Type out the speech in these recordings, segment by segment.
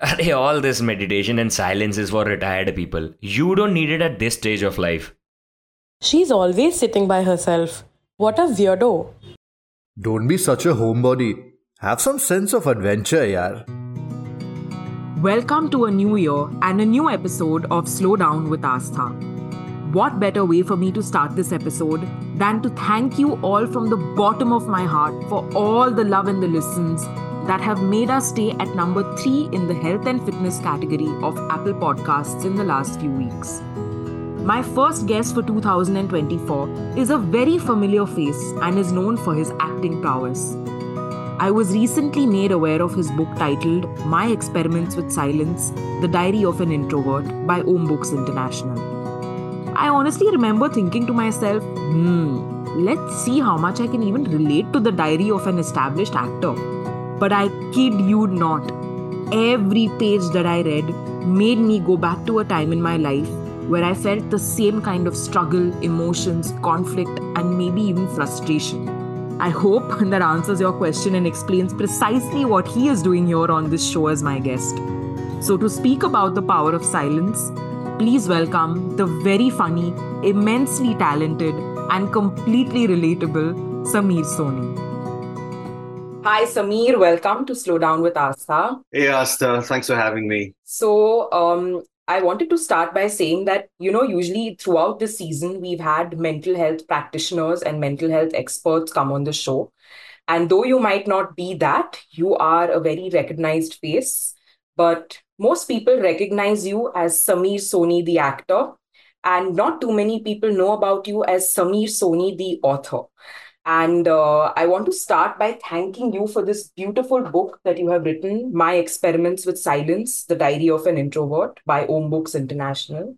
Arey, all this meditation and silence is for retired people. You don't need it at this stage of life. She's always sitting by herself. What a weirdo. Don't be such a homebody. Have some sense of adventure, yaar. Welcome to a new year and a new episode of Slow Down with Astha. What better way for me to start this episode than to thank you all from the bottom of my heart for all the love and the listens that have made us stay at number 3 in the health and fitness category of Apple Podcasts in the last few weeks. My first guest for 2024 is a very familiar face and is known for his acting prowess. I was recently made aware of his book titled My Experiments with Silence The Diary of an Introvert by Om Books International. I honestly remember thinking to myself, hmm, let's see how much I can even relate to the diary of an established actor. But I kid you not, every page that I read made me go back to a time in my life where I felt the same kind of struggle, emotions, conflict, and maybe even frustration. I hope that answers your question and explains precisely what he is doing here on this show as my guest. So, to speak about the power of silence, please welcome the very funny, immensely talented, and completely relatable Samir Soni. Hi, Samir. Welcome to Slow Down with Astha. Hey, Astha. Thanks for having me. So, um, I wanted to start by saying that, you know, usually throughout the season, we've had mental health practitioners and mental health experts come on the show. And though you might not be that, you are a very recognized face. But most people recognize you as Samir Soni, the actor. And not too many people know about you as Samir Soni, the author. And uh, I want to start by thanking you for this beautiful book that you have written, My Experiments with Silence The Diary of an Introvert by Om Books International.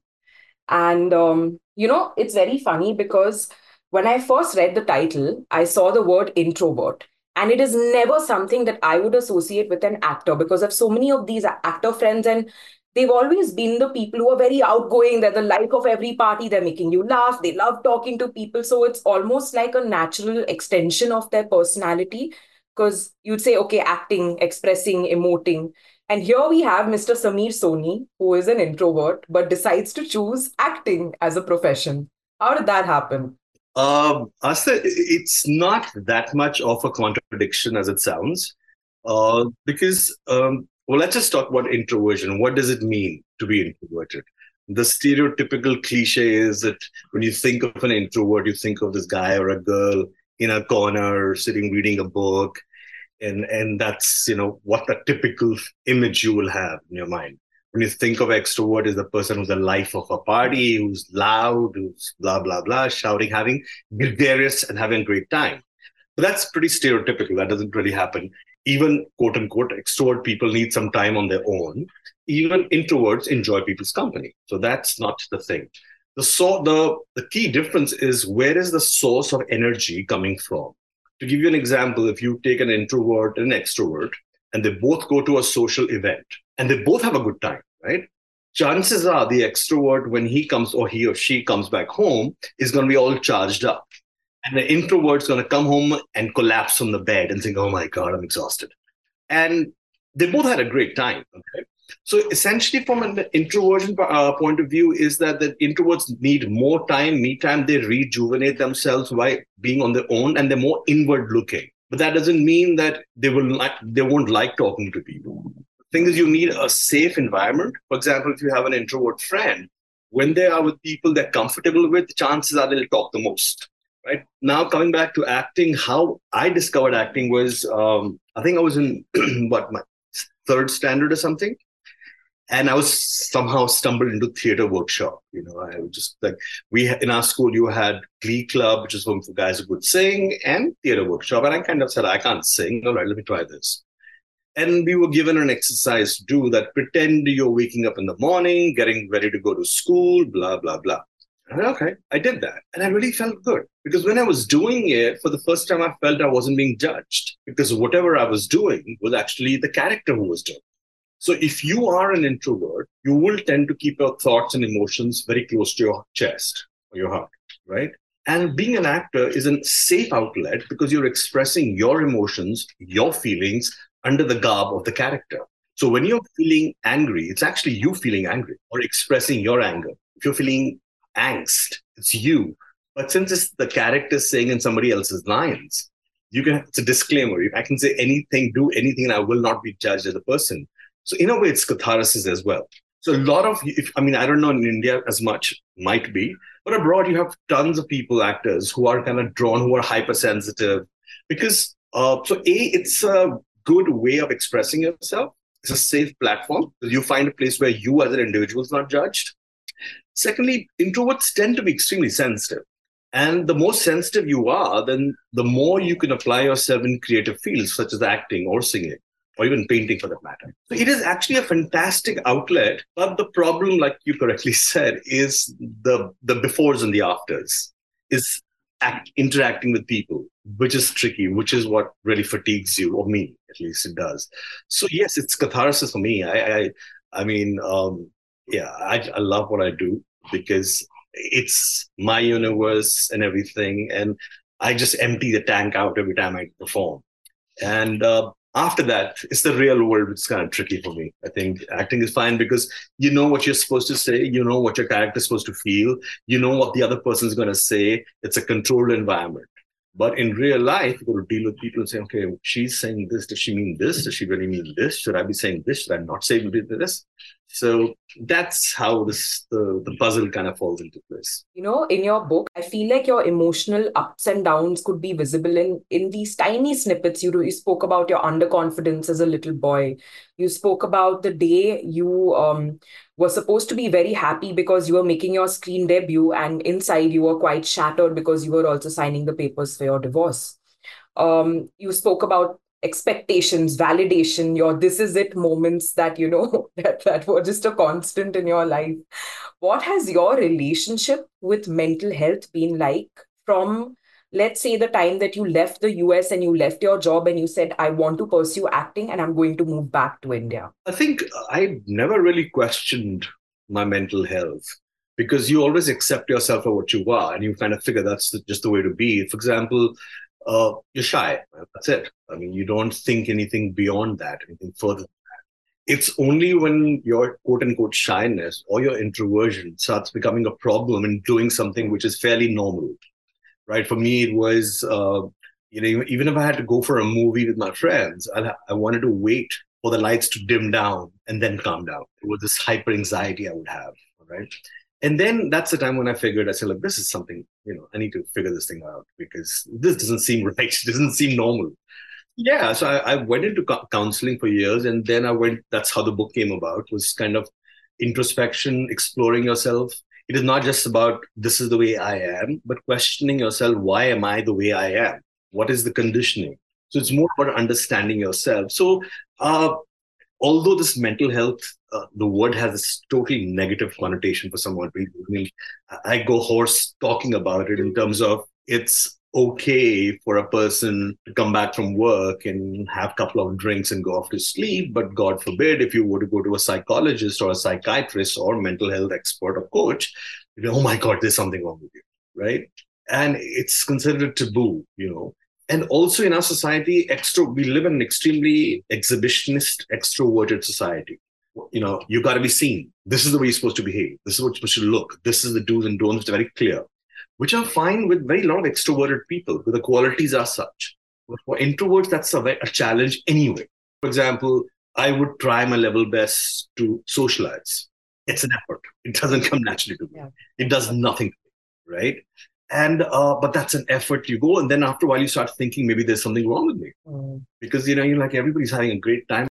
And, um, you know, it's very funny because when I first read the title, I saw the word introvert. And it is never something that I would associate with an actor because of so many of these actor friends and they've always been the people who are very outgoing. They're the life of every party. They're making you laugh. They love talking to people. So it's almost like a natural extension of their personality. Because you'd say, okay, acting, expressing, emoting. And here we have Mr. Samir Soni, who is an introvert, but decides to choose acting as a profession. How did that happen? Um, Astha, it's not that much of a contradiction as it sounds, uh, because um, well, let's just talk about introversion. What does it mean to be introverted? The stereotypical cliche is that when you think of an introvert, you think of this guy or a girl in a corner sitting reading a book. And, and that's you know what the typical image you will have in your mind when you think of extrovert is the person who's the life of a party, who's loud, who's blah blah blah, shouting, having gregarious, and having a great time. But that's pretty stereotypical. That doesn't really happen even quote unquote extrovert people need some time on their own. Even introverts enjoy people's company. So that's not the thing. The so the, the key difference is where is the source of energy coming from? To give you an example, if you take an introvert and an extrovert, and they both go to a social event and they both have a good time, right? Chances are the extrovert, when he comes or he or she comes back home, is going to be all charged up. And the introvert's going to come home and collapse on the bed and think, oh my God, I'm exhausted. And they both had a great time. Okay. So essentially, from an introversion uh, point of view, is that the introverts need more time, me time. They rejuvenate themselves by being on their own, and they're more inward looking. But that doesn't mean that they will like they won't like talking to people. The thing is, you need a safe environment. For example, if you have an introvert friend, when they are with people they're comfortable with, chances are they'll talk the most right? Now coming back to acting how i discovered acting was um, i think i was in what my third standard or something? And i was somehow stumbled into theater workshop you know? I was just like we in our school you had glee club which is home for guys who could sing and theater workshop. And i kind of said i can't sing. All right let me try this. And we were given an exercise to do that pretend you're waking up in the morning getting ready to go to school blah blah blah okay, I did that. And I really felt good because when I was doing it, for the first time, I felt I wasn't being judged because whatever I was doing was actually the character who was doing. So if you are an introvert, you will tend to keep your thoughts and emotions very close to your chest or your heart, right? And being an actor is a safe outlet because you're expressing your emotions, your feelings under the garb of the character. So when you're feeling angry, it's actually you feeling angry or expressing your anger. If you're feeling angst, it's you. But since it's the character saying in somebody else's lines, you can it's a disclaimer. I can say anything, do anything, and I will not be judged as a person. So in a way, it's catharsis as well. So a lot of, if, I mean, I don't know in India as much, might be, but abroad you have tons of people, actors who are kind of drawn, who are hypersensitive, because uh, so a it's a good way of expressing yourself. It's a safe platform. You find a place where you as an individual is not judged. Secondly, introverts tend to be extremely sensitive. And the more sensitive you are, then the more you can apply yourself in creative fields such as acting or singing or even painting for that matter. So it is actually a fantastic outlet. But the problem, like you correctly said, is the the befores and the afters, is act, interacting with people, which is tricky, which is what really fatigues you, or me at least it does. So yes, it's catharsis for me. I I, I mean, um, yeah, I, I love what I do because it's my universe and everything, and I just empty the tank out every time I perform. And uh, after that, it's the real world, which is kind of tricky for me. I think acting is fine because you know what you're supposed to say, you know what your character is supposed to feel, you know what the other person is going to say. It's a controlled environment. But in real life, you got to deal with people and say, okay, she's saying this. Does she mean this? Does she really mean this? Should I be saying this? Should I not say this? So that's how this the, the puzzle kind of falls into place. You know, in your book, I feel like your emotional ups and downs could be visible in in these tiny snippets. You you spoke about your underconfidence as a little boy. You spoke about the day you um, were supposed to be very happy because you were making your screen debut, and inside you were quite shattered because you were also signing the papers for your divorce. Um, you spoke about expectations validation your this is it moments that you know that, that were just a constant in your life. What has your relationship with mental health been like from let's say the time that you left the us and you left your job and you said i want to pursue acting and i'm going to move back to india i think i never really questioned my mental health because you always accept yourself for what you are and you kind of figure that's the, just the way to be. For example uh, you're shy. That's it. I mean, you don't think anything beyond that, anything further. It's only when your quote unquote shyness or your introversion starts becoming a problem and doing something which is fairly normal, right? For me, it was, uh, you know, even if I had to go for a movie with my friends, I, I wanted to wait for the lights to dim down and then calm down. It was this hyper anxiety I would have, right? And then that's the time when I figured I said, look, this is something, you know, I need to figure this thing out because this doesn't seem right. It doesn't seem normal. Yeah. So I, I went into co- counseling for years and then I went, that's how the book came about, was kind of introspection, exploring yourself. It is not just about this is the way I am, but questioning yourself, why am I the way I am? What is the conditioning? So it's more about understanding yourself. So uh, although this mental health, uh, the word has this totally negative connotation for someone. I mean, I go hoarse talking about it in terms of it's okay for a person to come back from work and have a couple of drinks and go off to sleep. But God forbid, if you were to go to a psychologist or a psychiatrist or mental health expert or coach, oh my God, there's something wrong with you, right? And it's considered taboo, you know and also in our society extra we live in an extremely exhibitionist extroverted society. You know you got to be seen. This is the way you're supposed to behave. This is what you're supposed to look. This is the do's and don'ts very clear. Which are fine with very lot of extroverted people because the qualities are such. But for introverts that's a, a challenge anyway. For example i would try my level best to socialize. It's an effort. It doesn't come naturally to me. Yeah. it does nothing right and uh, but that's an effort you go and then after a while you start thinking maybe there's something wrong with me mm. because you know you're like everybody's having a great time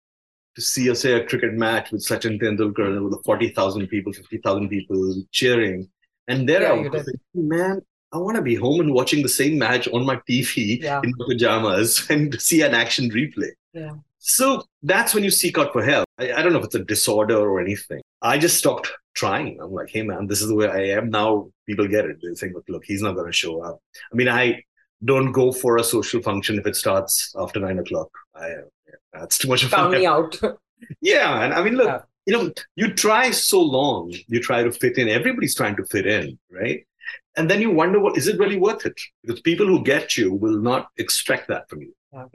to see say a cricket match with Sachin Tendulkar with 40,000 people 50,000 people cheering and there yeah, I was thinking, man I want to be home and watching the same match on my TV yeah. in pajamas and see an action replay yeah. so that's when you seek out for help I, I don't know if it's a disorder or anything I just stopped trying. I'm like, hey man, this is the way I am now. People get it. They think, look, look he's not going to show up. I mean, I don't go for a social function if it starts after nine o'clock. I, yeah, that's too much of Found me out. yeah, and I mean, look, yeah. you know, you try so long, you try to fit in. Everybody's trying to fit in, right? And then you wonder, well, is it really worth it? Because people who get you will not expect that from you. Right?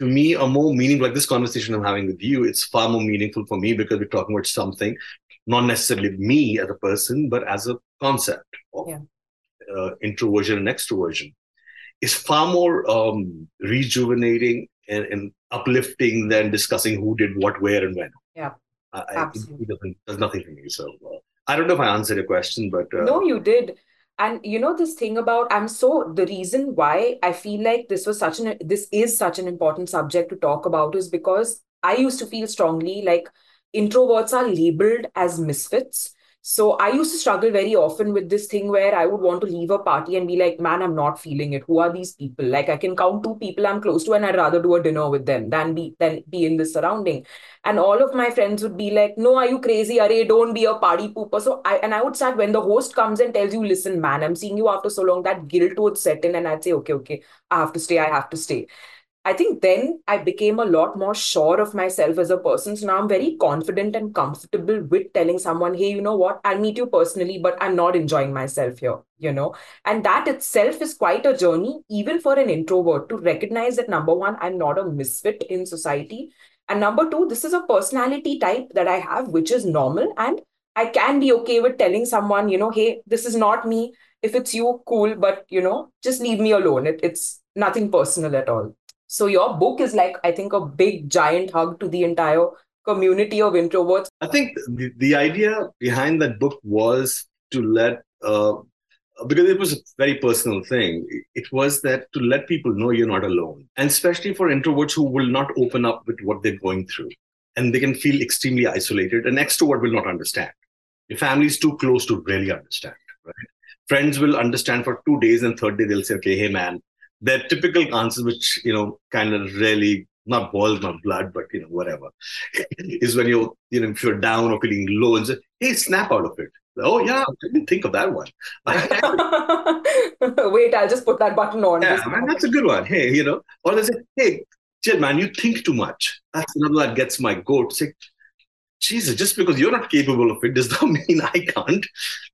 To me, a more meaningful, like this conversation I'm having with you, it's far more meaningful for me because we're talking about something, not necessarily me as a person, but as a concept of yeah. uh, introversion and extroversion. Is far more um, rejuvenating and, and, uplifting than discussing who did what, where, and when. Yeah, I, absolutely. It, it does nothing for me. So uh, I don't know if I answered your question, but uh, no, you did and you know this thing about i'm so the reason why i feel like this was such an this is such an important subject to talk about is because i used to feel strongly like introverts are labeled as misfits so I used to struggle very often with this thing where I would want to leave a party and be like, man, I'm not feeling it. Who are these people? Like I can count two people I'm close to and I'd rather do a dinner with them than be than be in this surrounding. And all of my friends would be like, no, are you crazy? Are don't be a party pooper. So I and I would start when the host comes and tells you, listen, man, I'm seeing you after so long, that guilt would set in and I'd say, okay, okay, I have to stay, I have to stay. I think then I became a lot more sure of myself as a person. So now I'm very confident and comfortable with telling someone, hey, you know what, I'll meet you personally, but I'm not enjoying myself here, you know? And that itself is quite a journey, even for an introvert, to recognize that number one, I'm not a misfit in society. And number two, this is a personality type that I have, which is normal. And I can be okay with telling someone, you know, hey, this is not me. If it's you, cool, but, you know, just leave me alone. It, it's nothing personal at all. So your book is like, I think, a big giant hug to the entire community of introverts. I think the, the idea behind that book was to let, uh, because it was a very personal thing, it was that to let people know you're not alone. And especially for introverts who will not open up with what they're going through. And they can feel extremely isolated. An extrovert will not understand. Your family is too close to really understand, right? Friends will understand for two days, and third day they'll say, okay, hey man, their typical answers, which you know kind of really not boils my blood, but you know whatever, is when you're you know if you're down or feeling low and say, "Hey, snap out of it." Oh yeah, I didn't think of that one. Wait, I'll just put that button on. Yeah, man, that's a good one. Hey, you know, or they say, "Hey, Jed, man, you think too much." That's another that gets my goat. Say, Jesus, just because you're not capable of it does not mean I can't.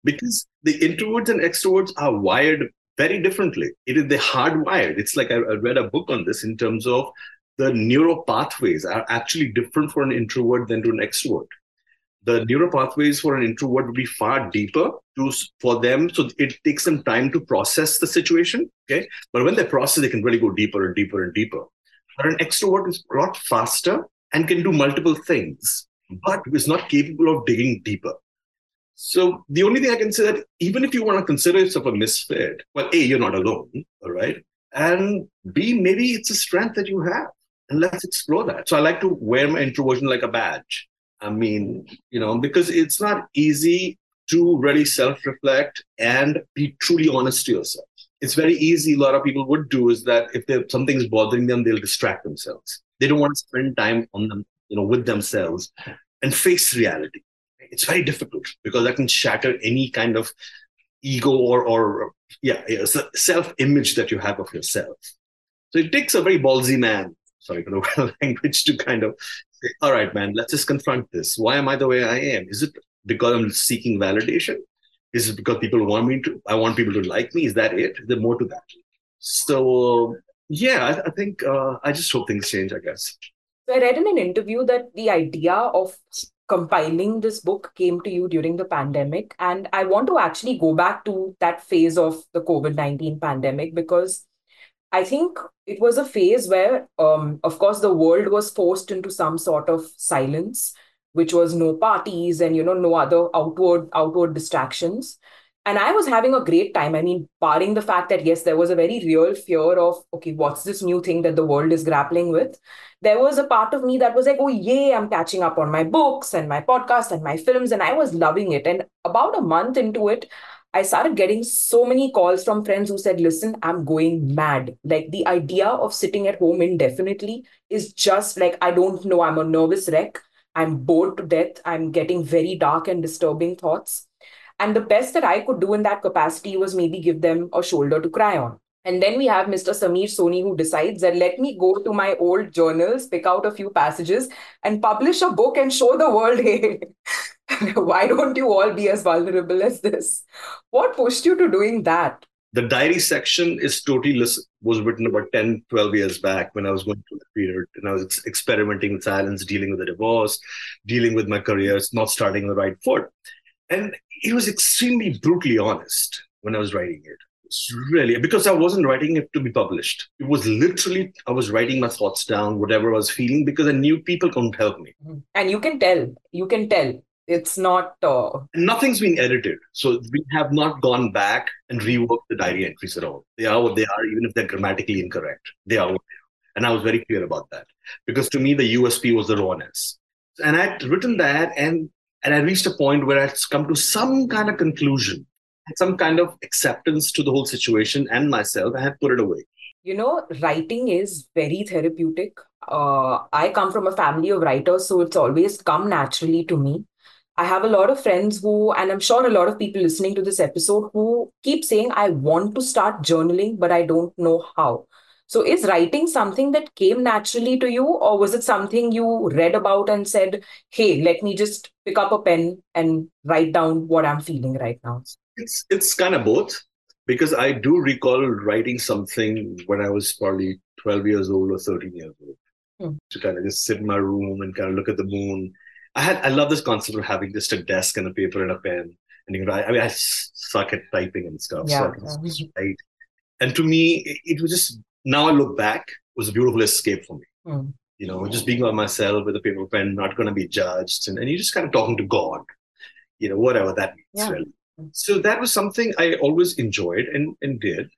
Because the introverts and extroverts are wired very differently. It is the hardwired. It's like I, I read a book on this in terms of the neural pathways are actually different for an introvert than to an extrovert. The neural pathways for an introvert would be far deeper to, for them. So it takes them time to process the situation. Okay. But when they process, they can really go deeper and deeper and deeper. But an extrovert is a lot faster and can do multiple things, but is not capable of digging deeper. So the only thing I can say that even if you want to consider yourself a misfit, well, A, you're not alone, all right? And B, maybe it's a strength that you have. And let's explore that. So I like to wear my introversion like a badge. I mean, you know, because it's not easy to really self-reflect and be truly honest to yourself. It's very easy. A lot of people would do is that if something's bothering them, they'll distract themselves. They don't want to spend time on them, you know, with themselves and face reality it's very difficult because that can shatter any kind of ego or or yeah, self image that you have of yourself. So it takes a very ballsy man, sorry for the language, to kind of say, all right, man, let's just confront this. Why am I the way I am? Is it because I'm seeking validation? Is it because people want me to? I want people to like me. Is that it? Is there more to that? So yeah, I, I think uh, I just hope things change. I guess. So I read in an interview that the idea of compiling this book came to you during the pandemic. And I want to actually go back to that phase of the COVID 19 pandemic because I think it was a phase where, um, of course, the world was forced into some sort of silence, which was no parties and you know no other outward outward distractions and i was having a great time i mean barring the fact that yes there was a very real fear of okay what's this new thing that the world is grappling with there was a part of me that was like oh yay i'm catching up on my books and my podcast and my films and i was loving it and about a month into it I started getting so many calls from friends who said, Listen, I'm going mad. Like the idea of sitting at home indefinitely is just like, I don't know, I'm a nervous wreck. I'm bored to death. I'm getting very dark and disturbing thoughts. And the best that I could do in that capacity was maybe give them a shoulder to cry on. And then we have Mr. Samir Soni who decides that let me go to my old journals, pick out a few passages, and publish a book and show the world, hey, Why don't you all be as vulnerable as this? What pushed you to doing that? The diary section is totally was written about 10, 12 years back when I was going through the period and I was experimenting with silence, dealing with the divorce, dealing with my career, not starting on the right foot. And it was extremely brutally honest when I was writing it It's really because I wasn't writing it to be published. It was literally I was writing my thoughts down, whatever I was feeling, because I knew people couldn't help me. And you can tell, you can tell. It's not. Uh... Nothing's been edited, so we have not gone back and reworked the diary entries at all. They are what they are, even if they're grammatically incorrect. They are what they are, and I was very clear about that because to me the USP was the rawness, and I'd written that, and and I reached a point where I'd come to some kind of conclusion some kind of acceptance to the whole situation and myself. I had put it away. You know, writing is very therapeutic. Uh, I come from a family of writers, so it's always come naturally to me. I have a lot of friends who, and I'm sure a lot of people listening to this episode, who keep saying, I want to start journaling, but I don't know how. So, is writing something that came naturally to you, or was it something you read about and said, hey, let me just pick up a pen and write down what I'm feeling right now? It's it's kind of both because I do recall writing something when I was probably 12 years old or 13 years old hmm. to kind of just sit in my room and kind of look at the moon. I had I love this concept of having just a desk and a paper and a pen and you write. I mean, I suck at typing and stuff. Yeah. So write. And to me, it, it, was just now I look back, it was a beautiful escape for me. Hmm. You know, just being by myself with a paper pen, not going to be judged, and, and you're just kind of talking to God. You know, whatever that means, yeah. really. So that was something I always enjoyed and, and did.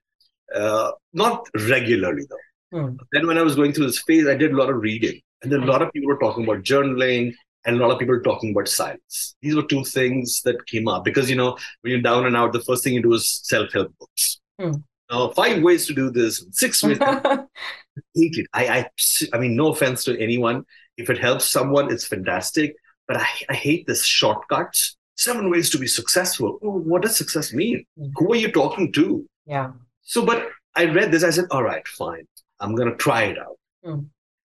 Uh, not regularly though. Hmm. Then when I was going through this phase, I did a lot of reading. And then a lot of people were talking about journaling and a lot of people were talking about silence. These were two things that came up because, you know, when you're down and out, the first thing you do is self-help books. Hmm. Uh, five ways to do this, six ways. I hate it. I, I, I mean, no offense to anyone. If it helps someone, it's fantastic. But I, I hate this shortcuts seven ways to be successful. Oh, what does success mean? Mm-hmm. Who are you talking to? Yeah. So, but I read this. I said, all right, fine. I'm going to try it out. Mm.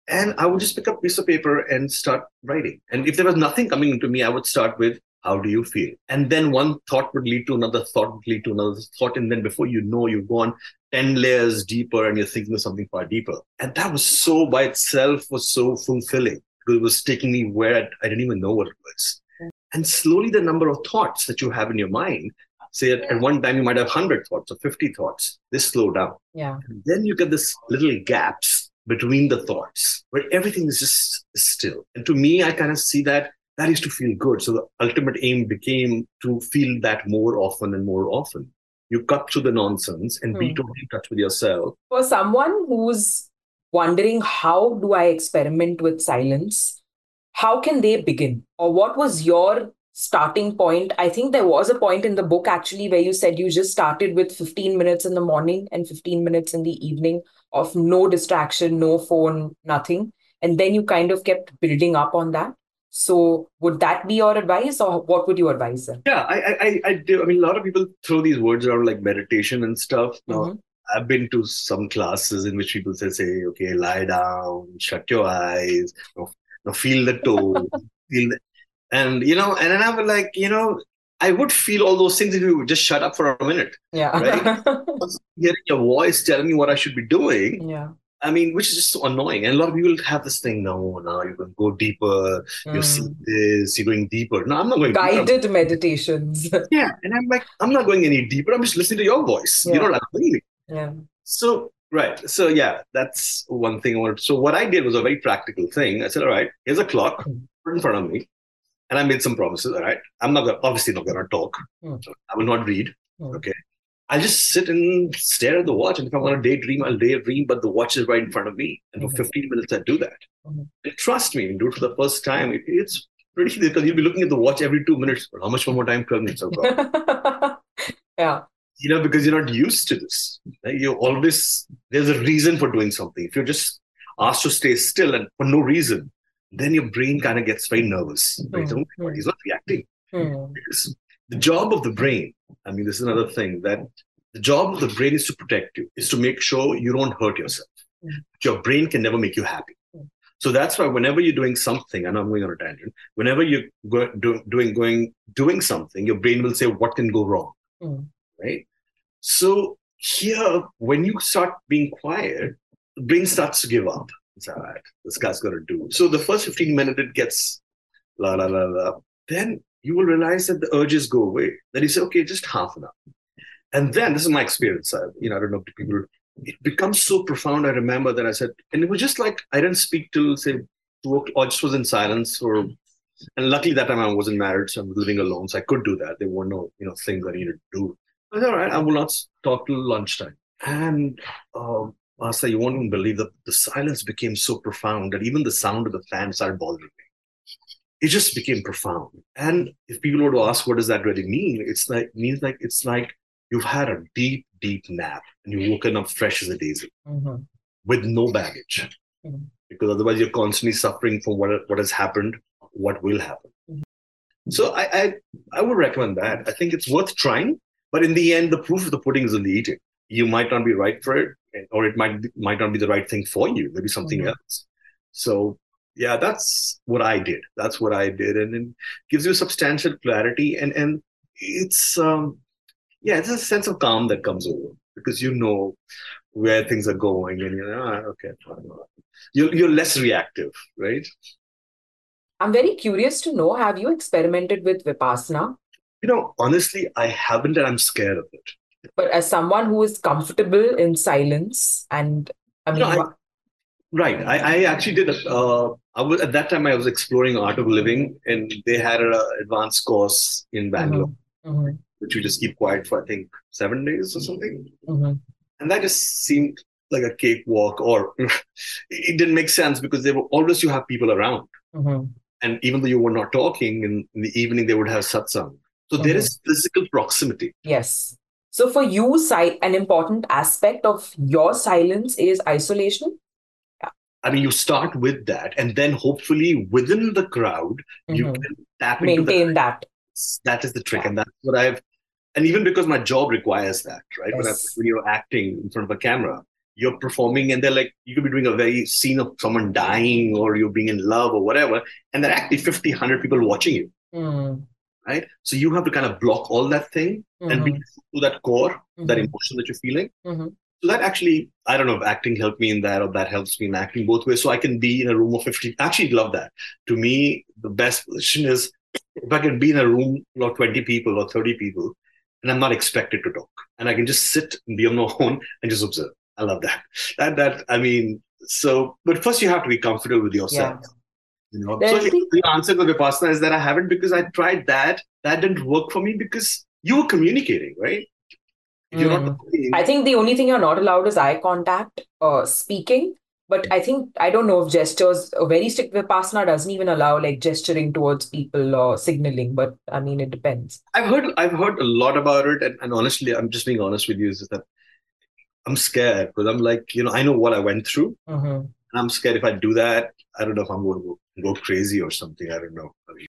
And I would just pick up a piece of paper and start writing. And if there was nothing coming into me, I would start with, how do you feel? And then one thought would lead to another thought, would lead to another thought. And then before you know, you've gone 10 layers deeper and you're thinking of something far deeper. And that was so by itself was so fulfilling because it was taking me where I, didn't even know what it was. And slowly, the number of thoughts that you have in your mind, say at, at one time you might have 100 thoughts or 50 thoughts, they slow down. Yeah. And then you get this little gaps between the thoughts where everything is just still. And to me, I kind of see that that is to feel good. So the ultimate aim became to feel that more often and more often. You cut through the nonsense and hmm. be totally in touch with yourself. For someone who's wondering how do I experiment with silence, how can they begin? Or what was your starting point? I think there was a point in the book actually where you said you just started with 15 minutes in the morning and 15 minutes in the evening of no distraction, no phone, nothing. And then you kind of kept building up on that. So would that be your advice, or what would you advise them? Yeah, I, I, I do. I mean, a lot of people throw these words around like meditation and stuff. Now, mm-hmm. I've been to some classes in which people say, say, okay, lie down, shut your eyes, know, feel the toe, feel the, and you know, and then I was like, you know, I would feel all those things if you would just shut up for a minute. Yeah. Right? Hearing your voice telling me what I should be doing. Yeah. I mean, which is just so annoying. And a lot of people have this thing, no, now you can go deeper, mm. you see this, you're going deeper. No, I'm not going Guided deeper. meditations. yeah. And I'm like, I'm not going any deeper. I'm just listening to your voice. Yeah. You know I'm me. Yeah. So Right. So yeah, that's one thing I wanted. So what I did was a very practical thing. I said, all right, here's a clock put in front of me, and I made some promises. All right, I'm not gonna, obviously not going to talk. Mm. I will not read. Mm. Okay. I'll just sit and stare at the watch, and if I want to daydream, I'll daydream. But the watch is right in front of me, and for mm-hmm. 15 minutes I do that. Mm-hmm. And trust me, do it for the first time. It, it's pretty because you'll be looking at the watch every two minutes. But how much more time? 12 minutes. Yeah you know, because you're not used to this. You always, there's a reason for doing something. If you're just asked to stay still and for no reason, then your brain kind of gets very nervous. Right? Mm-hmm. He's not reacting. Mm-hmm. Because the job of the brain, I mean, this is another thing that the job of the brain is to protect you, is to make sure you don't hurt yourself. Mm-hmm. Your brain can never make you happy. So that's why whenever you're doing something, and I'm going on a tangent, whenever you're go, do, doing going doing something, your brain will say, "What can go wrong?" Mm. Right. So here, when you start being quiet, the brain starts to give up. It's all right. This guy's going to do. So the first 15 minutes, it gets la la la la. Then you will realize that the urges go away. Then you say, okay, just half an hour. And then this is my experience. I, you know, I don't know if people. It becomes so profound. I remember that I said, and it was just like I didn't speak till say two o'clock. I just was in silence or. And luckily that time I wasn't married, so I was living alone, so I could do that. There were no, you know, things I needed to do. I said, all right, I will not talk till lunchtime. And uh, Asa, you won't even believe that the silence became so profound that even the sound of the fan started bothering me. It just became profound. And if people were to ask, what does that really mean? It's like means like it's like you've had a deep, deep nap and you've woken up fresh as a daisy Mm-hmm. with no baggage. Mhm. Because otherwise you're constantly suffering from what what has happened, what will happen. So I, I I would recommend that. I think it's worth trying, but in the end, the proof of the pudding is in the eating. You might not be right for it, or it might might not be the right thing for you. Maybe something Mhm. else. So yeah, that's what I did. That's what I did, and it gives you substantial clarity, and and it's um yeah, it's a sense of calm that comes over because you know where things are going, and you're ah, okay. You're you're less reactive, right? I'm very curious to know have you experimented with Vipassana? You know, honestly, I haven't, and I'm scared of it. But as someone who is comfortable in silence, and I mean, I- wha- Right. I, I actually did. A, uh, I was at that time. I was exploring art of living, and they had an advanced course in Bangalore, Mhm, which you just keep quiet for I think seven days or something. mhm, And that just seemed like a cakewalk, or it didn't make sense because they were always you have people around, and even though you were not talking, in, in the evening they would have satsang. So there is physical proximity. Yes. So for you, si- an important aspect of your silence is isolation. I mean, you start with that, and then hopefully within the crowd, you Mhm. can tap into Maintain that. that is the trick and that's what i've and even because my job requires that right? When, I, when you're acting in front of a camera you're performing and they're like you could be doing a very scene of someone dying or you're being in love or whatever and there are actually 50 100 people watching you. Mm, right? So you have to kind of block all that thing and be mhm, to that core that mhm, emotion that you're feeling. Mhm. So that actually i don't know if acting helped me in that or that helps me in acting both ways. So i can be in a room of 50 actually love that. To me the best position is if i can be in a room of 20 people or 30 people and i'm not expected to talk and i can just sit and be on my own and just observe. I love that. That that i mean so but first you have to be comfortable with yourself. You know There's so the- the answer to vipassana is that i haven't because i tried that. That didn't work for me because you were communicating right you're Mm. I think the only thing you're not allowed is eye contact, uh, speaking. But I think I don't know if gestures. A very strict Vipassana doesn't even allow like gesturing towards people or signaling. But I mean, it depends. I've heard I've heard a lot about it, and, and honestly, I'm just being honest with you. Is that I'm scared because I'm like, you know, I know what I went through, Mhm. and I'm scared if I do that, I don't know if I'm going to go, go crazy or something. I don't know. I mean,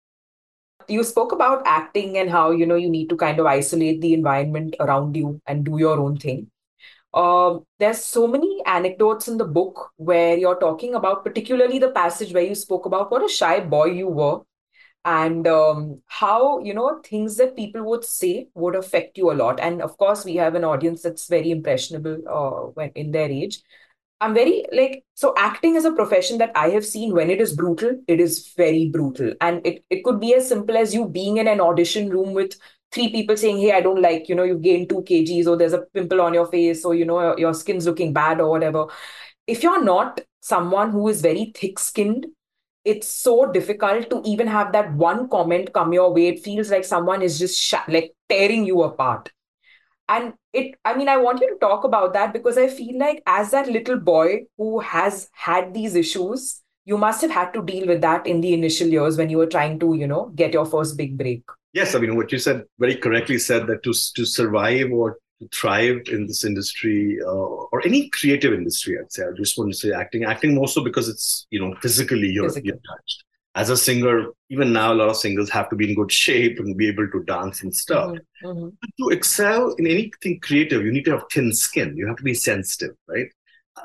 You spoke about acting and how you know you need to kind of isolate the environment around you and do your own thing. Um, there's so many anecdotes in the book where you're talking about, particularly the passage where you spoke about what a shy boy you were and um, how you know things that people would say would affect you a lot and of course we have an audience that's very impressionable uh, when in their age i'm very like so acting is a profession that i have seen when it is brutal it is very brutal and it, it could be as simple as you being in an audition room with three people saying hey i don't like you know you've gained two kgs or there's a pimple on your face or you know your, your skin's looking bad or whatever if you're not someone who is very thick skinned it's so difficult to even have that one comment come your way. It feels like someone is just sh- like tearing you apart. And it, I mean, I want you to talk about that because I feel like as that little boy who has had these issues, you must have had to deal with that in the initial years when you were trying to, you know, get your first big break. yes, I mean what you said very correctly said that to to survive or to thrive in this industry uh, or any creative industry, I'd say. I just want to say acting, acting more so because it's you know physically you're, Physical. you're touched. As a singer, even now, a lot of singers have to be in good shape and be able to dance and stuff. Mhm, mhm. to excel in anything creative, you need to have thin skin. You have to be sensitive, right?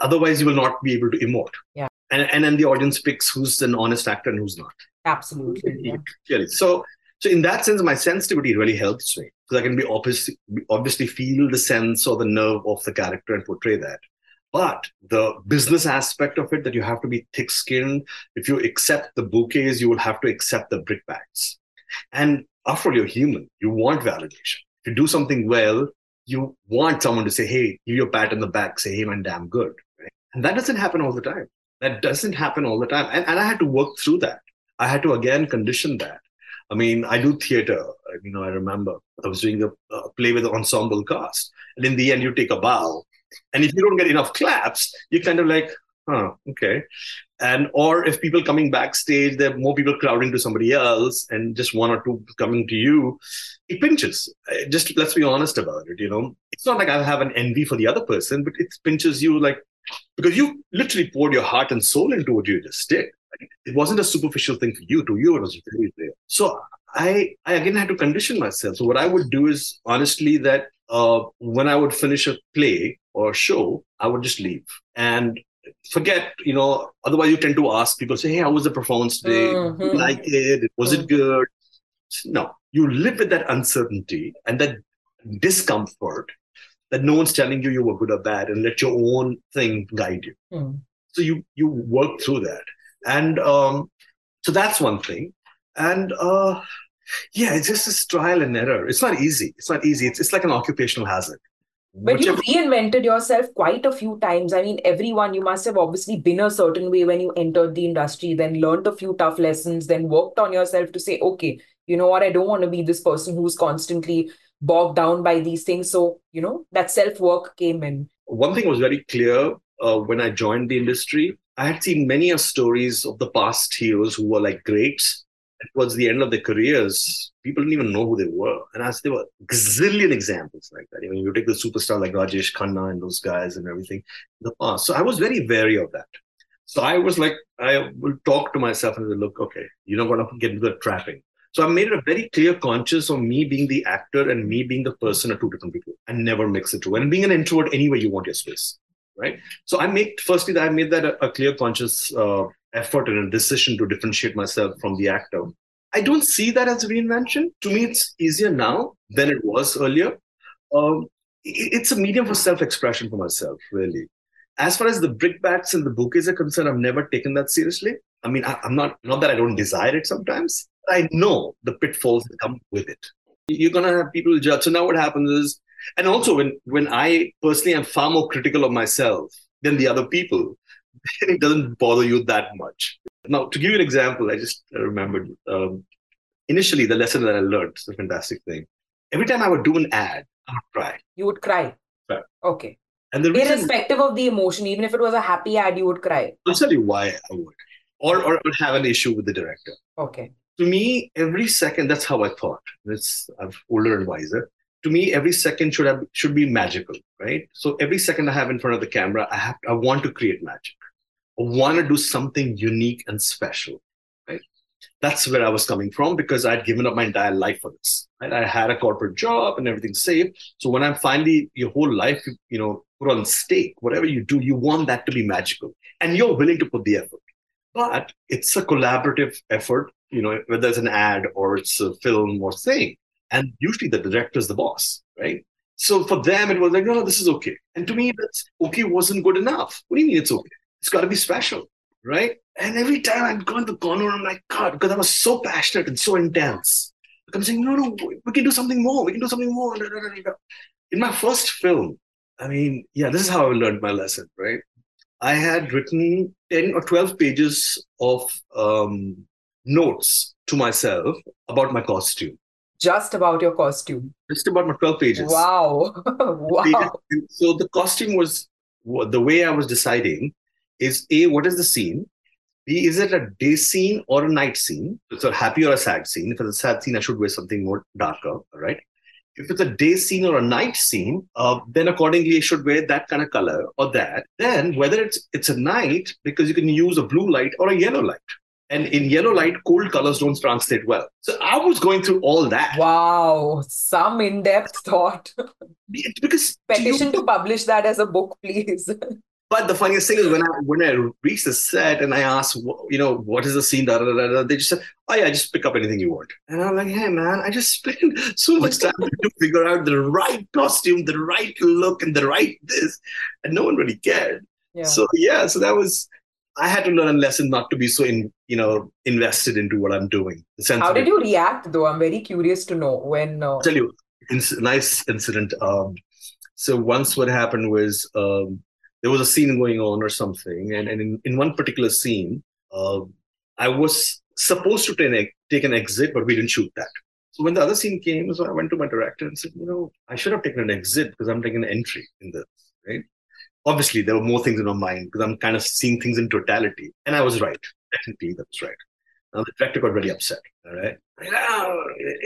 Otherwise, you will not be able to emote. Yeah. and and then the audience picks who's an honest actor and who's not. Absolutely. Yeah. Clearly. So so in that sense, my sensitivity really helps me because I can be obviously obviously feel the sense or the nerve of the character and portray that. But the business aspect of it, that you have to be thick skinned. If you accept the bouquets, you will have to accept the brickbats. And after all, you're human. You want validation. If you do something well, you want someone to say, hey, give you a pat on the back, say, hey, man, damn good. Right? And that doesn't happen all the time. That doesn't happen all the time. And, and I had to work through that. I had to again condition that. I mean, I do theater. You know, I remember I was doing a, a play with an ensemble cast. And in the end, you take a bow. And if you don't get enough claps, you're kind of like, huh, okay. And or if people coming backstage, there are more people crowding to somebody else and just one or two coming to you, it pinches. Just let's be honest about it, you know. It's not like I have an envy for the other person, but it pinches you like because you literally poured your heart and soul into what you just did. It wasn't a superficial thing for you. To you, it was very real. So I, I again had to condition myself. So what I would do is honestly that uh, when I would finish a play or a show, I would just leave and forget. You know, otherwise you tend to ask people, say, "Hey, how was the performance today? Mhm. You like it? Was it good?" No, you live with that uncertainty and that discomfort that no one's telling you you were good or bad, and let your own thing guide you Hmm. so you you work through that and um so that's one thing and uh yeah it's just this trial and error it's not easy it's not easy it's, it's like an occupational hazard But you Whichever- reinvented yourself quite a few times. I mean, everyone, you must have obviously been a certain way when you entered the industry, then learned a few tough lessons, then worked on yourself to say, okay, you know what, I don't want to be this person who's constantly bogged down by these things. So, you know, that self work came in. one thing was very clear uh, when I joined the industry. I had seen many of stories of the past heroes who were like greats. Towards the end of their careers, people didn't even know who they were. And as there were gazillion examples like that. I mean, you take the superstar like Rajesh Khanna and those guys and everything in the past. So I was very wary of that. So I was like, I will talk to myself and say, look, okay, you're not going to get into the trapping. So I made it a very clear conscious of me being the actor and me being the person are two different people and never mix the two. And being an introvert, anyway, you want your space, right? So I make, firstly, that I made that a, a clear conscious uh, effort and a decision to differentiate myself from the actor. I don't see that as a reinvention. To me, it's easier now than it was earlier. Um, it- it's a medium for self-expression for myself, really. As far as the brickbats and the bouquets are concerned, I've never taken that seriously. I mean, I, I'm not not that I don't desire it sometimes. I know the pitfalls that come with it. You're gonna have people judge. So now what happens is, and also when when I personally am far more critical of myself than the other people, it doesn't bother you that much. Now, to give you an example, I just remembered um, initially the lesson that I learned. It's a fantastic thing. Every time I would do an ad, I would cry. You would cry. Right. Okay. And the reason Irrespective of the emotion, even if it was a happy ad, you would cry. I'll tell you why I would, or or would have an issue with the director. Okay. To me, every second, that's how I thought. It's I'm older and wiser. To me, every second should have should be magical, right? So every second I have in front of the camera, I have I want to create magic. I want to do something unique and special, right? That's where I was coming from because I'd given up my entire life for this. Right? I had a corporate job and everything safe. So when I'm finally your whole life, you know, put on stake, whatever you do, you want that to be magical, and you're willing to put the effort. But it's a collaborative effort, you know, whether it's an ad or it's a film or thing. And usually the director is the boss, right? So for them, it was like, no, no, this is okay. And to me, that's okay wasn't good enough. What do you mean it's okay? It's got to be special, right? And every time I'd go in the corner, I'm like, God, because I was so passionate and so intense. Like I'm saying, no, no, we can do something more. We can do something more. In my first film, I mean, yeah, this is how I learned my lesson, right? I had written 10 or 12 pages of um, notes to myself about my costume. Just about your costume. Just about my 12 pages. Wow. wow. So the costume was the way I was deciding is A, what is the scene? B, is it a day scene or a night scene? It's a happy or a sad scene. If it's a sad scene, I should wear something more darker, right? If it's a day scene or a night scene, uh, then accordingly, I should wear that kind of color or that. Then whether it's it's a night, because you can use a blue light or a yellow light. And in yellow light, cold colors don't translate well. So I was going through all that. Wow. Some in depth thought. Because to you- Petition to publish that as a book, please. But the funniest thing is when I when I reached the set and I asked, you know, what is the scene? Da, da, da, da, they just said, oh yeah, just pick up anything you want. And I'm like, hey man, I just spent so much time to figure out the right costume, the right look, and the right this, and no one really cared. Yeah. So yeah, so that was I had to learn a lesson not to be so in you know invested into what I'm doing. How did you react though? I'm very curious to know when. Uh, I'll tell you, inc- nice incident. Um, so once what happened was um, there was a scene going on or something, and, and in, in one particular scene, uh, I was supposed to take, an- take an exit, but we didn't shoot that. So when the other scene came, so I went to my director and said, you know, I should have taken an exit because I'm taking an entry in this, right? Obviously, there were more things in my mind because I'm kind of seeing things in totality, and I was right. Technically, that was right. Now the director got very upset. All right.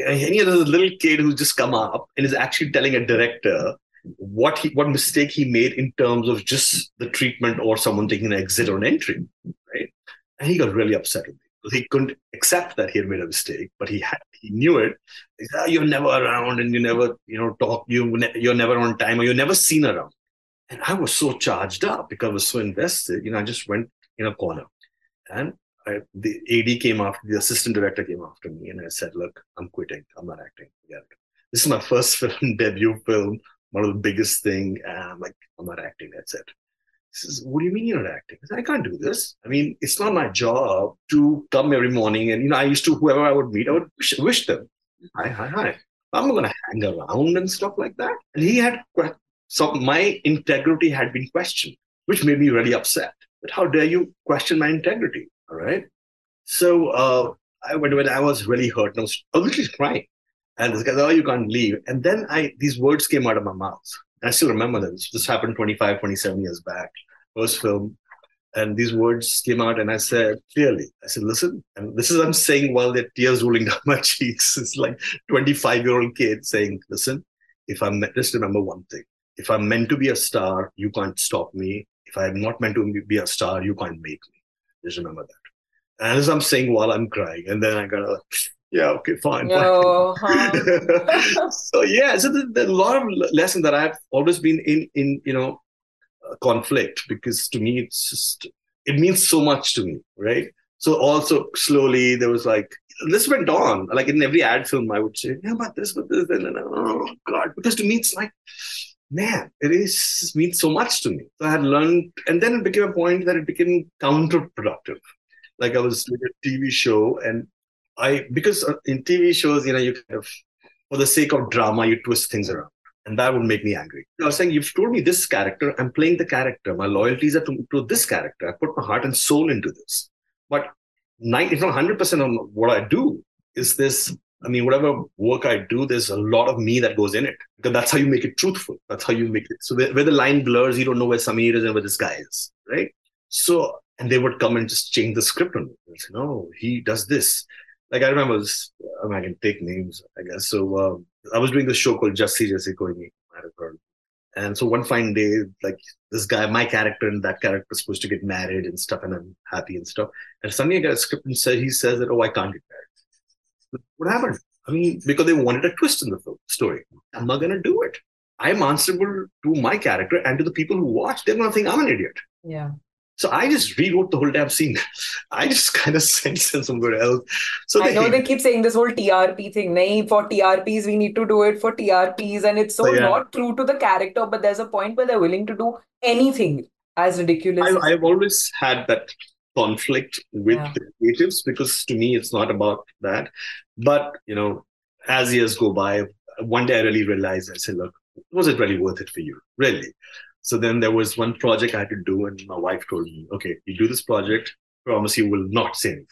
Any other little kid who's just come up and is actually telling a director what he what mistake he made in terms of just the treatment or someone taking an exit or an entry, right? And he got really upset with me because he couldn't accept that he had made a mistake, but he had he knew it. Said, "Ah, "You're never around, and you never you know talk. You ne- you're never on time, or you're never seen around." And I was so charged up because I was so invested. You know, I just went in a corner, and I, the AD came after the assistant director came after me, and I said, "Look, I'm quitting. I'm not acting. Forget it. This is my first film, debut film, one of the biggest thing. And I'm like, I'm not acting. That's it." He says, "What do you mean you're not acting?" I said, "I can't do this. I mean, it's not my job to come every morning and you know, I used to whoever I would meet, I would wish, wish them, hi, hi, hi. I'm going to hang around and stuff like that." And he had so my integrity had been questioned, which made me really upset. But how dare you question my integrity? All right. So uh, I when, when I was really hurt, I was, I was literally crying. And this guy said, Oh, you can't leave. And then I these words came out of my mouth. And I still remember this. This happened 25, 27 years back. First film. And these words came out, and I said clearly, I said, listen, and this is I'm saying while the tears rolling down my cheeks. It's like 25 year old kid saying, listen, if I'm just remember one thing. If I'm meant to be a star, you can't stop me. If I'm not meant to be a star, you can't make me. Just remember that. And as I'm saying while I'm crying, and then I gotta, yeah, okay, fine. fine. No, huh? so yeah, so there's there's a lot of lesson that I've always been in in you know uh, conflict because to me it's just it means so much to me, right? So also slowly there was like this went on like in every ad film I would say yeah but this but this and then oh god because to me it's like man it is means so much to me. So I had learned and then it became a point that it became counterproductive. Like I was doing a TV show and I because uh, in TV shows, you know, you kind of for the sake of drama, you twist things around. And that would make me angry. I was saying, you've told me this character, I'm playing the character. My loyalties are to, to this character. I put my heart and soul into this. But 90, if not 100% of what I do is this. I mean, whatever work I do, there's a lot of me that goes in it. Because that's how you make it truthful. That's how you make it. So where, where the line blurs, you don't know where Samir is and where this guy is, right? So, and they would come and just change the script on me. Say, no, he does this like I remember this, I, mean, I can take names, I guess. So um, I was doing this show called Jassi Jaissi Koi Nahin. And so one fine day, like this guy, my character and that character is supposed to get married and stuff, and I'm happy and stuff. And suddenly I get a script and said he says that, oh, I can't get married. What happened? I mean, because they wanted a twist in the film story. I'm not gonna do it. I'm answerable to my character and to the people who watch. They're gonna think I'm an idiot. yeah. So I just rewrote the whole damn scene. I just kind of sent them somewhere else. So I they know they keep saying this whole TRP thing. Nay, for TRPs, we need to do it for TRPs. And it's so yeah. not true to the character, but there's a point where they're willing to do anything as ridiculous. as- I've always had that conflict with Yeah. the creatives because to me it's not about that. But you know, as years go by, one day I really realized I said, look, was it really worth it for you? Really? So then there was one project I had to do, and my wife told me, okay, you do this project, promise you will not say anything.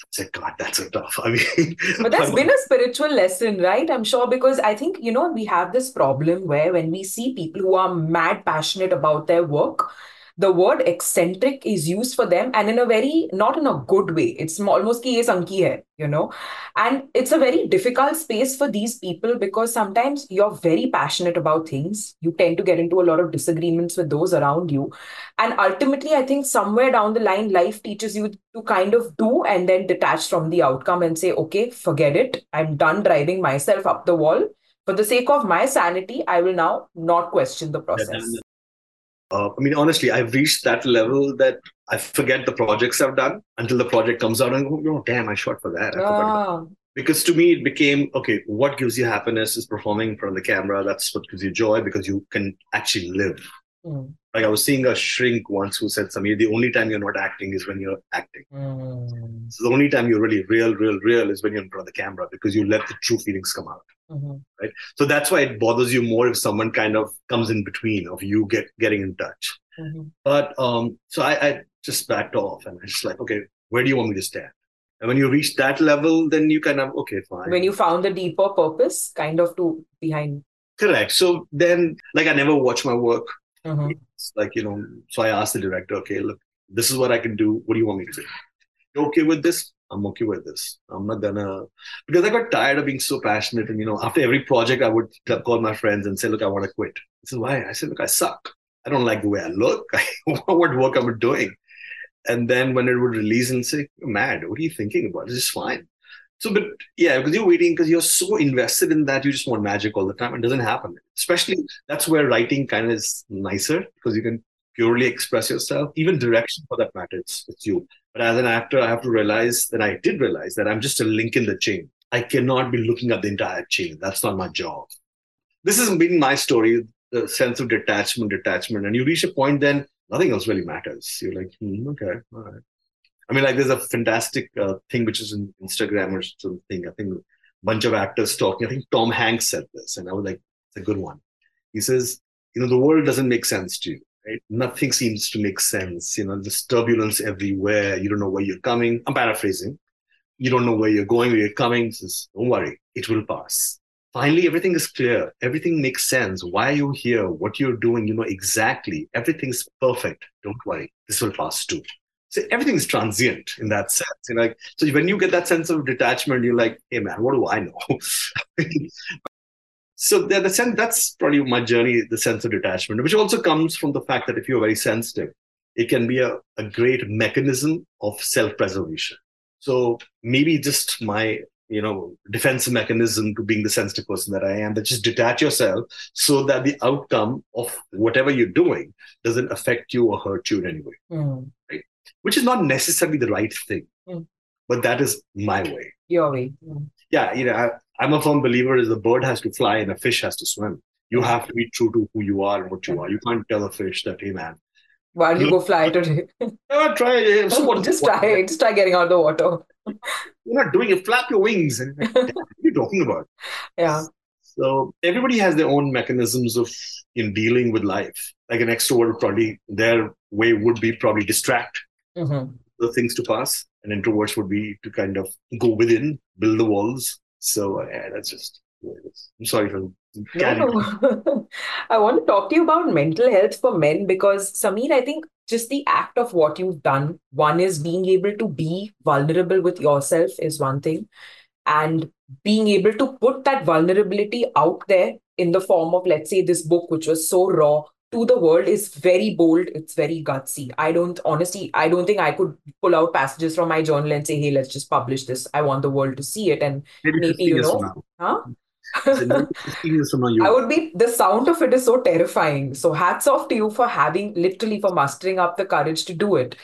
I said, God, that's so tough. I mean, But that's been a spiritual lesson, right? I'm sure because I think, you know, we have this problem where when we see people who are mad passionate about their work, the word eccentric is used for them and in a very, not in a good way. It's almost ki ye sanki hai, you know. And it's a very difficult space for these people because sometimes you're very passionate about things. You tend to get into a lot of disagreements with those around you. And ultimately, I think somewhere down the line, life teaches you to kind of do and then detach from the outcome and say, okay, forget it. I'm done driving myself up the wall. For the sake of my sanity, I will now not question the process. Uh, I mean, honestly, I've reached that level that I forget the projects I've done until the project comes out. And go, oh, damn, I shot for that. I forgot Ah, because to me it became okay what gives you happiness is performing in front of the camera. That's what gives you joy because you can actually live mm, like i was seeing a shrink once who said samir the only time you're not acting is when you're acting mm, so the only time you're really real real real is when you're in front of the camera because you let the true feelings come out mhm. so that's why it bothers you more if someone kind of comes in between of you get getting in touch Mhm. but um so i, I just backed off and i just like okay where do you want me to stand and when you reach that level then you kind of okay fine When you found the deeper purpose, kind of to behind. Correct. So then, like, I never watch my work. Mhm. It's like, you know, so I asked the director, okay, look, this is what I can do. What do you want me to do? You okay with this? I'm okay with this. I'm not gonna, because I got tired of being so passionate. And, you know, after every project, I would call my friends and say, look, I want to quit. This is why. I said, look, I suck. I don't like the way I look. what work I'm doing. And then when it would release and say, mad. What are you thinking about? This is fine. So, but yeah, because you're waiting, because you're so invested in that, you just want magic all the time. It doesn't happen. Especially that's where writing kind of is nicer because you can purely express yourself. Even direction, for that matter, it's, it's you. But as an actor, I have to realize that I did realize that I'm just a link in the chain. I cannot be looking at the entire chain. That's not my job. This has been my story, the sense of detachment, detachment. And you reach a point then nothing else really matters. You're like, hmm, okay, all right. I mean, like there's a fantastic uh, thing which is in Instagram or something. I think a bunch of actors talking. I think Tom Hanks said this, and I was like, it's a good one. He says, you know, the world doesn't make sense to you, right? Nothing seems to make sense. You know, there's turbulence everywhere. You don't know where you're coming. I'm paraphrasing. You don't know where you're going, where you're coming. He says, don't worry, it will pass. Finally, everything is clear. Everything makes sense. Why are you here? What you're doing, you know exactly. Everything's perfect. Don't worry. This will pass too. So everything is transient in that sense. You like, so when you get that sense of detachment, you're like, hey man, what do I know? so the, the sense that's probably my journey, the sense of detachment, which also comes from the fact that if you're very sensitive, it can be a, a great mechanism of self-preservation. So maybe just my you know defense mechanism to being the sensitive person that I am, that just detach yourself so that the outcome of whatever you're doing doesn't affect you or hurt you in any way Mm. Which is not necessarily the right thing, Mm. but that is my way. Your way. Mm. Yeah, you know, I, I'm a firm believer is the bird has to fly and a fish has to swim. You have to be true to who you are and what you are. You can't tell a fish that, hey man, Why don't you go fly today? uh, try uh, someone just try. Just try getting out of the water. You're not doing it. Flap your wings. And what are you talking about? Yeah. So everybody has their own mechanisms of in dealing with life. Like an extrovert probably their way would be probably distract hmm the things to pass, and introverts would be to kind of go within, build the walls. So uh, yeah, that's just. the way it is. I'm sorry for No. I want to talk to you about mental health for men because, Samir, I think just the act of what you've done, one is being able to be vulnerable with yourself, is one thing. And being able to put that vulnerability out there in the form of, let's say, this book, which was so raw to the world, is very bold. It's very gutsy. I don't, honestly, I don't think I could pull out passages from my journal and say, hey, let's just publish this. I want the world to see it. And maybe maybe, you know, huh? So maybe 15 years from now, you I would be, the sound of it is so terrifying. So hats off to you for having, literally, for mustering up the courage to do it.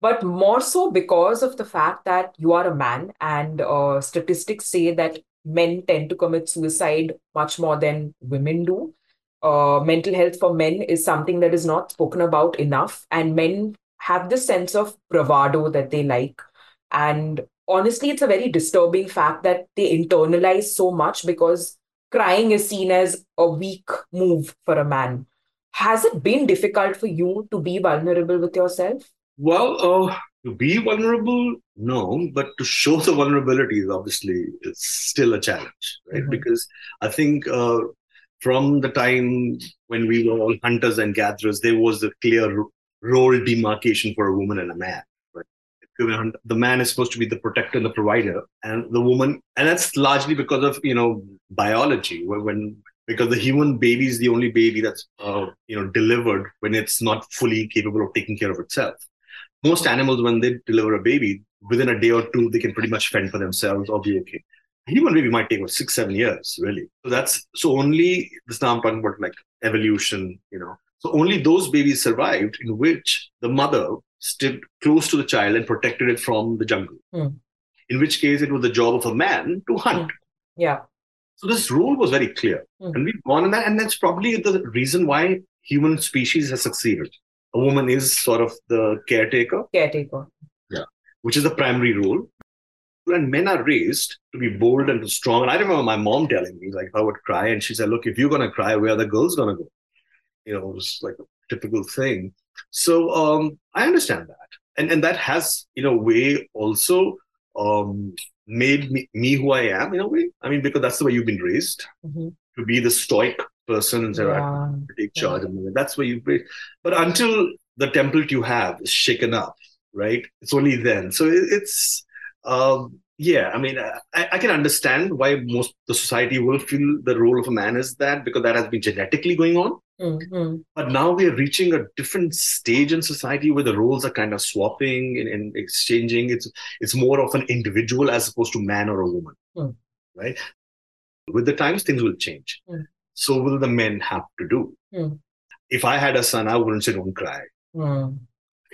But more so because of the fact that you are a man, and uh, statistics say that men tend to commit suicide much more than women do. Uh, mental health for men is something that is not spoken about enough, and men have this sense of bravado that they like. And honestly, it's a very disturbing fact that they internalize so much because crying is seen as a weak move for a man. Has it been difficult for you to be vulnerable with yourself? Well, uh, to be vulnerable, no, but to show the vulnerability is obviously is still a challenge, right? Mhm. Because I think uh, from the time when we were all hunters and gatherers, there was a clear role demarcation for a woman and a man. Right? The man is supposed to be the protector and the provider, and the woman, and that's largely because of you know biology. When, because the human baby is the only baby that's uh, you know delivered when it's not fully capable of taking care of itself most animals when they deliver a baby within a day or two they can pretty much fend for themselves or be okay human baby might take what, six seven years really so that's so only this now i'm talking about like evolution you know So only those babies survived in which the mother stood close to the child and protected it from the jungle. Hmm. In which case, it was the job of a man to hunt. Yeah. So this rule was very clear, Hmm. and we've gone on that, and that's probably the reason why human species has succeeded. A woman is sort of the caretaker, Caretaker. Yeah. Which is the primary role. And men are raised to be bold and strong. And I remember my mom telling me, like, if I would cry, and she said, Look, if you're going to cry, where are the girls going to go? You know, it was like a typical thing. So um, I understand that. And, and that has, in a way, also um, made me, me who I am, in a way. I mean, because that's the way you've been raised Mhm. to be the stoic person and say, "Right, Yeah. take charge of it. That's where you break. But until the template you have is shaken up, right? It's only then. So it, it's, um, yeah. I mean, I, I can understand why most the society will feel the role of a man is that because that has been genetically going on. Mhm. But now we are reaching a different stage in society where the roles are kind of swapping and, and exchanging. It's it's more of an individual as opposed to man or a woman, Hmm. right? With the times, things will change. Hmm. So will the men have to do. Hmm. If I had a son, I wouldn't say don't cry.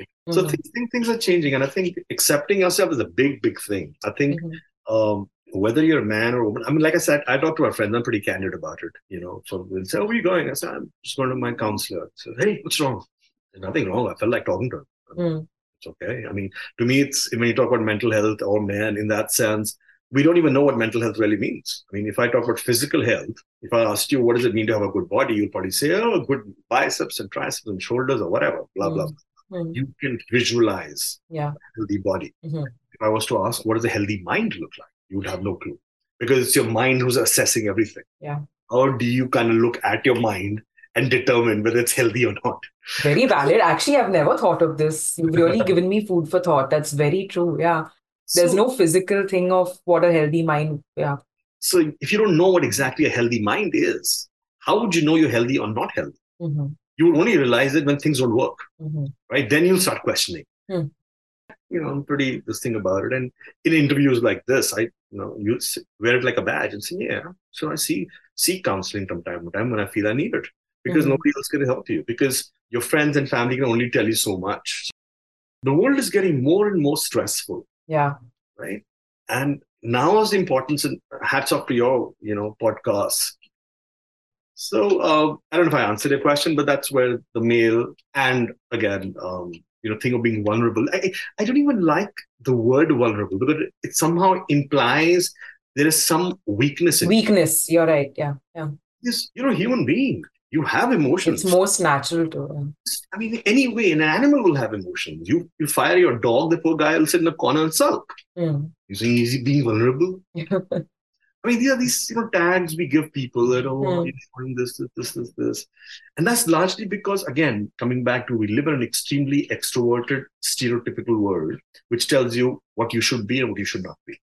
Mm. So Mhm. things, are changing, and I think accepting yourself is a big, big thing. I think Mhm. um, whether you're a man or a woman. I mean, like I said, I talked to my friends. I'm pretty candid about it. You know, so they'll say, "Oh, where are you going?" I said, "I'm just going to my counselor." So, hey, what's wrong? There's nothing wrong. I felt like talking to him. Mm. It's okay. I mean, to me, it's when you talk about mental health or man in that sense, we don't even know what mental health really means. I mean, if I talk about physical health, if I asked you what does it mean to have a good body, you'll probably say, oh, good biceps and triceps and shoulders or whatever, blah blah. Mm. You can visualize Yeah. a healthy body. Mhm. If I was to ask, what does a healthy mind look like? You would have no clue because it's your mind who's assessing everything. Yeah. How do you kind of look at your mind and determine whether it's healthy or not? Very valid. Actually, I've never thought of this. You've really given me food for thought. That's very true. Yeah. There's So- no physical thing of what a healthy mind. Yeah. So if you don't know what exactly a healthy mind is, how would you know you're healthy or not healthy? hmm You will only realize it when things don't work, hmm right? Then you'll start questioning. Hmm. You know, I'm pretty this thing about it. And in interviews like this, I you know you wear it like a badge and say, yeah. So I see seek counseling from time to time when I feel I need it because Mhm. nobody else can help you because your friends and family can only tell you so much. The world is getting more and more stressful Yeah. right? And now is the importance and hats off to your, you know, podcast. So uh, I don't know if I answered your question, but that's where the male and again, um, you know, thing of being vulnerable. I, I don't even like the word vulnerable because it, somehow implies there is some weakness in Weakness. You're right. Yeah. Yeah. this. You're a human being. You have emotions. It's most natural to. I mean, anyway, an animal will have emotions. You you fire your dog, the poor guy will sit in the corner and sulk. Mm. You saying is he being vulnerable? I mean, these are these you know tags we give people that oh Hmm. you're doing this, this, this, this, this, and that's largely because again, coming back to we live in an extremely extroverted, stereotypical world, which tells you what you should be and what you should not be.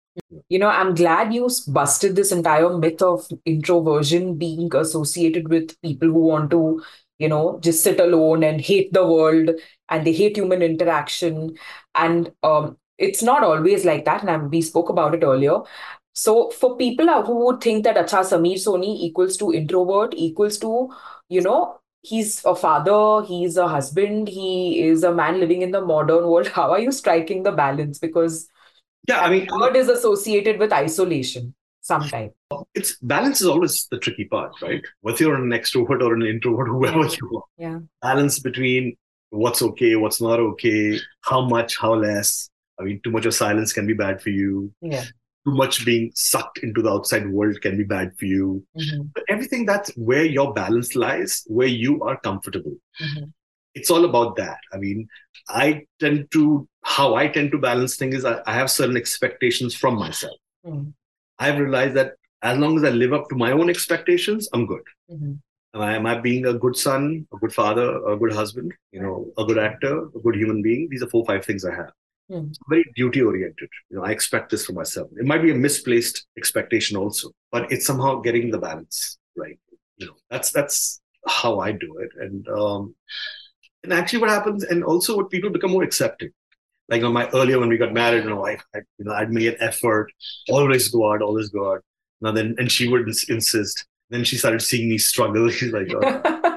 You know, I'm glad you busted this entire myth of introversion being associated with people who want to, you know, just sit alone and hate the world and they hate human interaction. And um, it's not always like that. And I, we spoke about it earlier. So for people who would think that Acha Samir Soni equals to introvert equals to, you know, he's a father, he's a husband, he is a man living in the modern world. How are you striking the balance? Because Yeah, I mean, word is associated with isolation sometimes. it's balance is always the tricky part, right? Whether you're an extrovert or an introvert, whoever you are, Yeah. balance between what's okay, what's not okay, how much, how less. I mean, too much of silence can be bad for you. Yeah. Too much being sucked into the outside world can be bad for you. Mhm. But everything that's where your balance lies, where you are comfortable. Mhm. It's all about that. I mean, I tend to, how I tend to balance things is I, I have certain expectations from myself. Mhm. I've realized that as long as I live up to my own expectations, I'm good. Mhm. Am I, am I being a good son, a good father, a good husband, you know, a good actor, a good human being? These are four, five things I have. Hmm. Very duty oriented. You know, I expect this for myself. It might be a misplaced expectation also, but it's somehow getting the balance right. You know, that's that's how I do it. And um, and actually, what happens, and also what people become more accepting. Like on my earlier when we got married, you know, I, I you know I'd make an effort, always go out, always go out. Now then, and she would ins- insist. Then she started seeing me struggle. She's like, oh,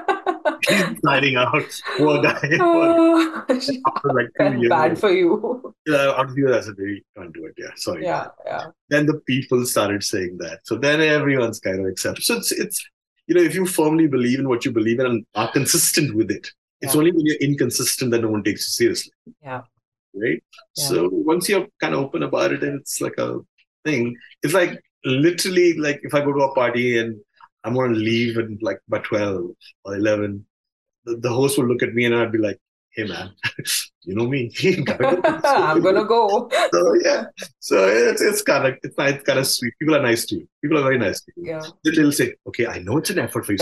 He's signing out. Poor guy. Poor. Oh, After like two years. bad for you. Yeah, of you, I said, "You can't do it." Yeah, sorry. Yeah, yeah. Then the people started saying that. So then everyone's kind of accepted. So it's it's you know if you firmly believe in what you believe in and are consistent with it, it's Yeah. only when you're inconsistent that no one takes you seriously. Yeah. Right. Yeah. So once you're kind of open about it, and it's like a thing. It's like literally like if I go to a party and I'm going to leave at like by twelve or eleven, the, host would look at me and I'd be like, "Hey man, you know me. You gotta go." I'm gonna go. So yeah, so it's it's kind of it's, kind of sweet. People are nice to you. People are very nice to you. Yeah. They- They'll say, "Okay, I know it's an effort for you.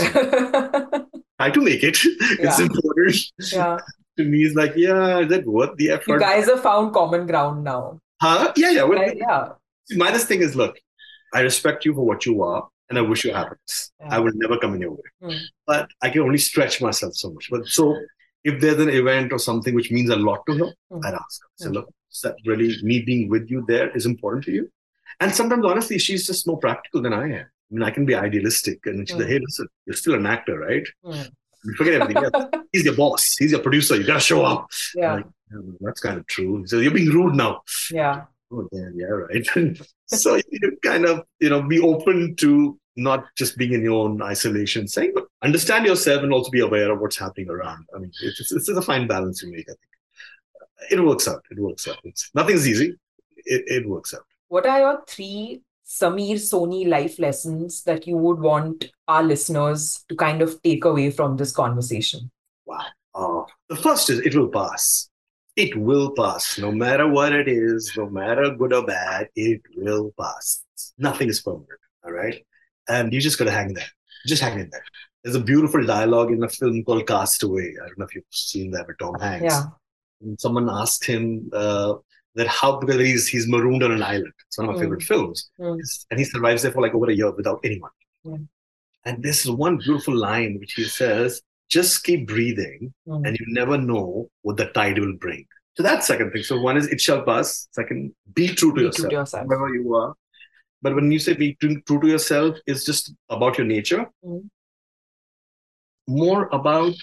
Try to make it. It's important." yeah. To me, it's like, yeah, is that worth the effort? You guys have found common ground now. huh? Yeah, yeah. Well, Right? Yeah. see, my this thing is, look, I respect you for what you are, and I wish you happiness. Yeah. I will never come in your way, Hmm. but I can only stretch myself so much. But so, if there's an event or something which means a lot to her, Hmm. I'd ask her. Say, Hmm. look, is that really me being with you there is important to you? And sometimes, honestly, she's just more practical than I am. I mean, I can be idealistic, and she's like, Hmm. hey, listen, you're still an actor, right? Hmm. You forget everything else. He's your boss. He's your producer. You gotta show up. Yeah. Like, yeah, that's kind of true. So you're being rude now. Yeah. Oh, damn, yeah, right. so you kind of, you know, be open to not just being in your own isolation, saying, but understand yourself and also be aware of what's happening around. I mean, it's, it's, a fine balance you make, I think. It works out. It works out. It's, nothing's easy. It, it works out. What are your three Samir Soni life lessons that you would want our listeners to kind of take away from this conversation? Wow. Uh, the first is it will pass. It will pass. No matter what it is, no matter good or bad, it will pass. Nothing is permanent. All right. And you just got to hang there. Just hang in there. There's a beautiful dialogue in a film called Castaway. I don't know if you've seen that with Tom Hanks. Yeah. And someone asked him uh, that how, because he's, he's marooned on an island. It's one of my Mm. favorite films. Mm. And he survives there for like over a year without anyone. And this is one beautiful line which he says, just keep breathing Mm. and you never know what the tide will bring. So that's second thing. So one is it shall pass. Second, be true to Be yourself, true to yourself. wherever you are. But when you say be true true to yourself, it's just about your nature. Mm. More about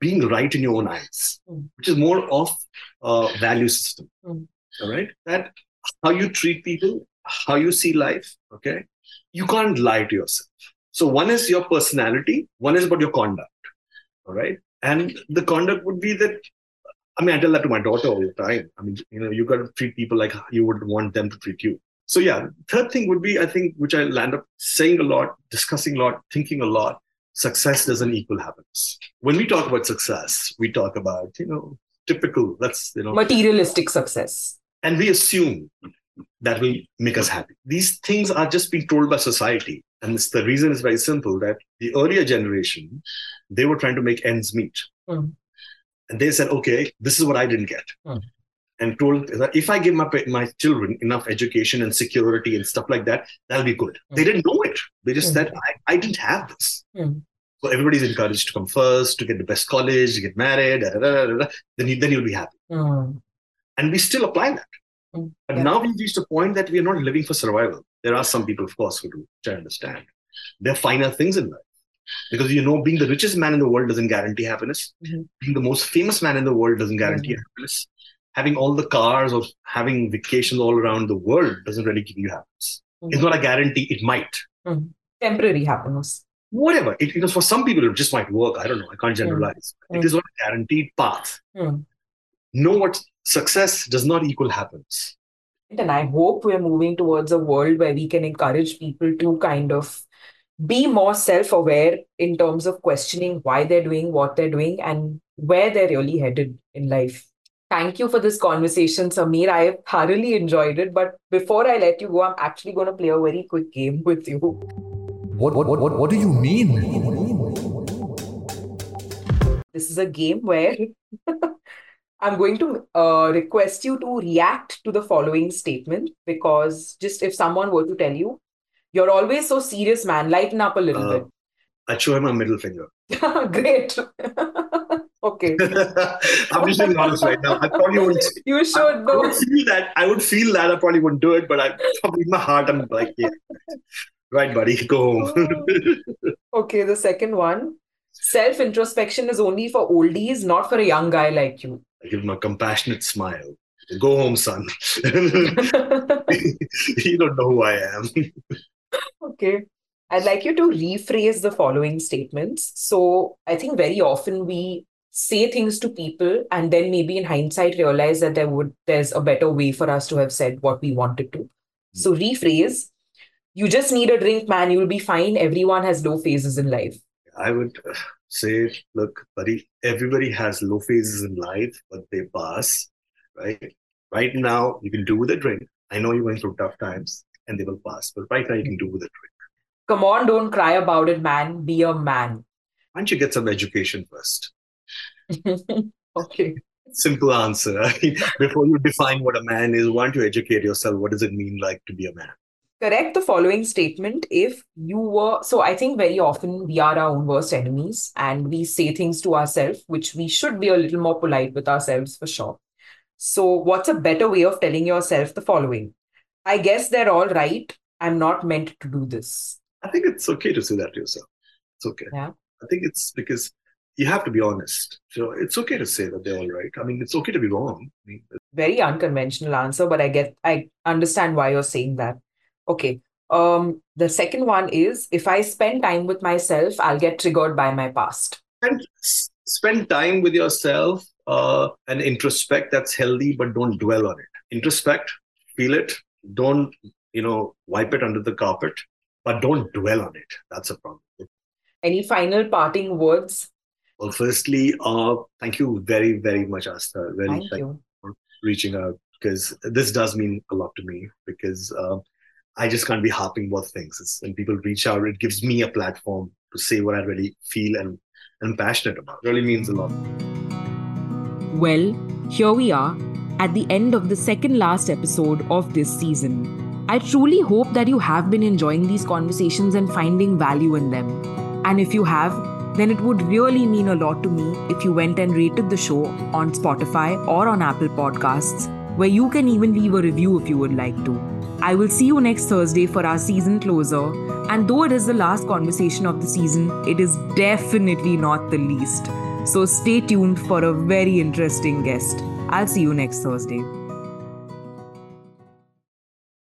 being right in your own eyes, Mm. which is more of a value system. Mm. All right, that how you treat people, how you see life. Okay, you can't lie to yourself. So one is your personality, one is about your conduct. All right. And the conduct would be that I mean, I tell that to my daughter all the time. I mean, you know, you got to treat people like you would want them to treat you. So yeah, third thing would be, I think, which I land up saying a lot, discussing a lot, thinking a lot. Success doesn't equal happiness. When we talk about success, we talk about you know typical. That's you know, Materialistic success. and we assume that will make us happy. These things are just being told by society, and it's, the reason is very simple. That the earlier generation, they were trying to make ends meet. Mm. And they said, okay, this is what I didn't get. Hmm. And told that if I give my, my children enough education and security and stuff like that, that'll be good. Hmm. They didn't know it. They just Hmm. said, I, I didn't have this. Hmm. So everybody's encouraged to come first, to get the best college, to get married, da, da, da, da, da. then, you, then you'll be happy. Mm. And we still apply that. Mm. But Yeah. now we've reached a point that we are not living for survival. There are some people, of course, who do, which I understand. There are finer things in life. Because you know, being the richest man in the world doesn't guarantee happiness. Mhm. Being the most famous man in the world doesn't guarantee Mhm. happiness. Having all the cars or having vacations all around the world doesn't really give you happiness. It's not a guarantee, it might. Mm-hmm. Temporary happiness. Whatever. It, you know, for some people, it just might work. I don't know. I can't mm-hmm. generalize. Mm. It mm-hmm. is not a guaranteed path. Know what success does not equal happiness. And I hope we're moving towards a world where we can encourage people to kind of be more self aware in terms of questioning why they're doing what they're doing and where they're really headed in life. Thank you for this conversation, Samir. I have thoroughly enjoyed it. But before I let you go, I'm actually going to play a very quick game with you. What, what, what, what, what do you mean? This is a game where I'm going to uh, request you to react to the following statement because just if someone were to tell you, you're always so serious, man, lighten up a little Uh, I show him my middle finger. Great. okay. I'm just being honest right now. I probably wouldn't. You should I would feel that. I would feel that. I probably wouldn't do it, but I probably in my heart, I'm like, yeah, right, buddy, go home. Oh. Okay, the second one. Self introspection is only for oldies, not for a young guy like you. I give him a compassionate smile. Go home, son. you don't know who I am. okay. I'd like you to rephrase the following statements. So I think very often we say things to people and then maybe in hindsight realize that there would there's a better way for us to have said what we wanted to. Hmm. So rephrase, you just need a drink, man, you'll be fine. Everyone has low phases in life. I would say, look, buddy, everybody has low phases in life, but they pass, right? Right now, you can do with a drink. I know you're going through tough times and they will pass, but right now, you can do with a drink. Come on, don't cry about it, man. Be a man. Why don't you get some education first? okay. Simple answer. Before you define what a man is, why don't you educate yourself? What does it mean like to be a man? Correct the following statement. If you were, so I think very often we are our own worst enemies and we say things to ourselves, which we should be a little more polite with ourselves for sure. So, what's a better way of telling yourself the following? I guess they're all right. I'm not meant to do this. I think it's okay to say that to yourself. It's okay. Yeah. I think it's because you have to be honest. So it's okay to say that they're all right. I mean, it's okay to be wrong. I mean, Very unconventional answer, but I get, I understand why you're saying that. Okay. Um, the second one is if I spend time with myself, I'll get triggered by my past. and spend time with yourself uh, and introspect. That's healthy, but don't dwell on it. Introspect, feel it. Don't you know wipe it under the carpet, but don't dwell on it. That's a problem. Any final parting words? Well, firstly, uh, thank you very, very much, Astha. Really, Thank thank you. for reaching out because this does mean a lot to me because uh, I just can't be harping about things. It's, when people reach out, it gives me a platform to say what I really feel and am passionate about. It really means a lot. Well, here we are at the end of the second last episode of this season. I truly hope that you have been enjoying these conversations and finding value in them. And if you have, then it would really mean a lot to me if you went and rated the show on Spotify or on Apple Podcasts, where you can even leave a review if you would like to. I will see you next Thursday for our season closer. And though it is the last conversation of the season, it is definitely not the least. So stay tuned for a very interesting guest. I'll see you next Thursday.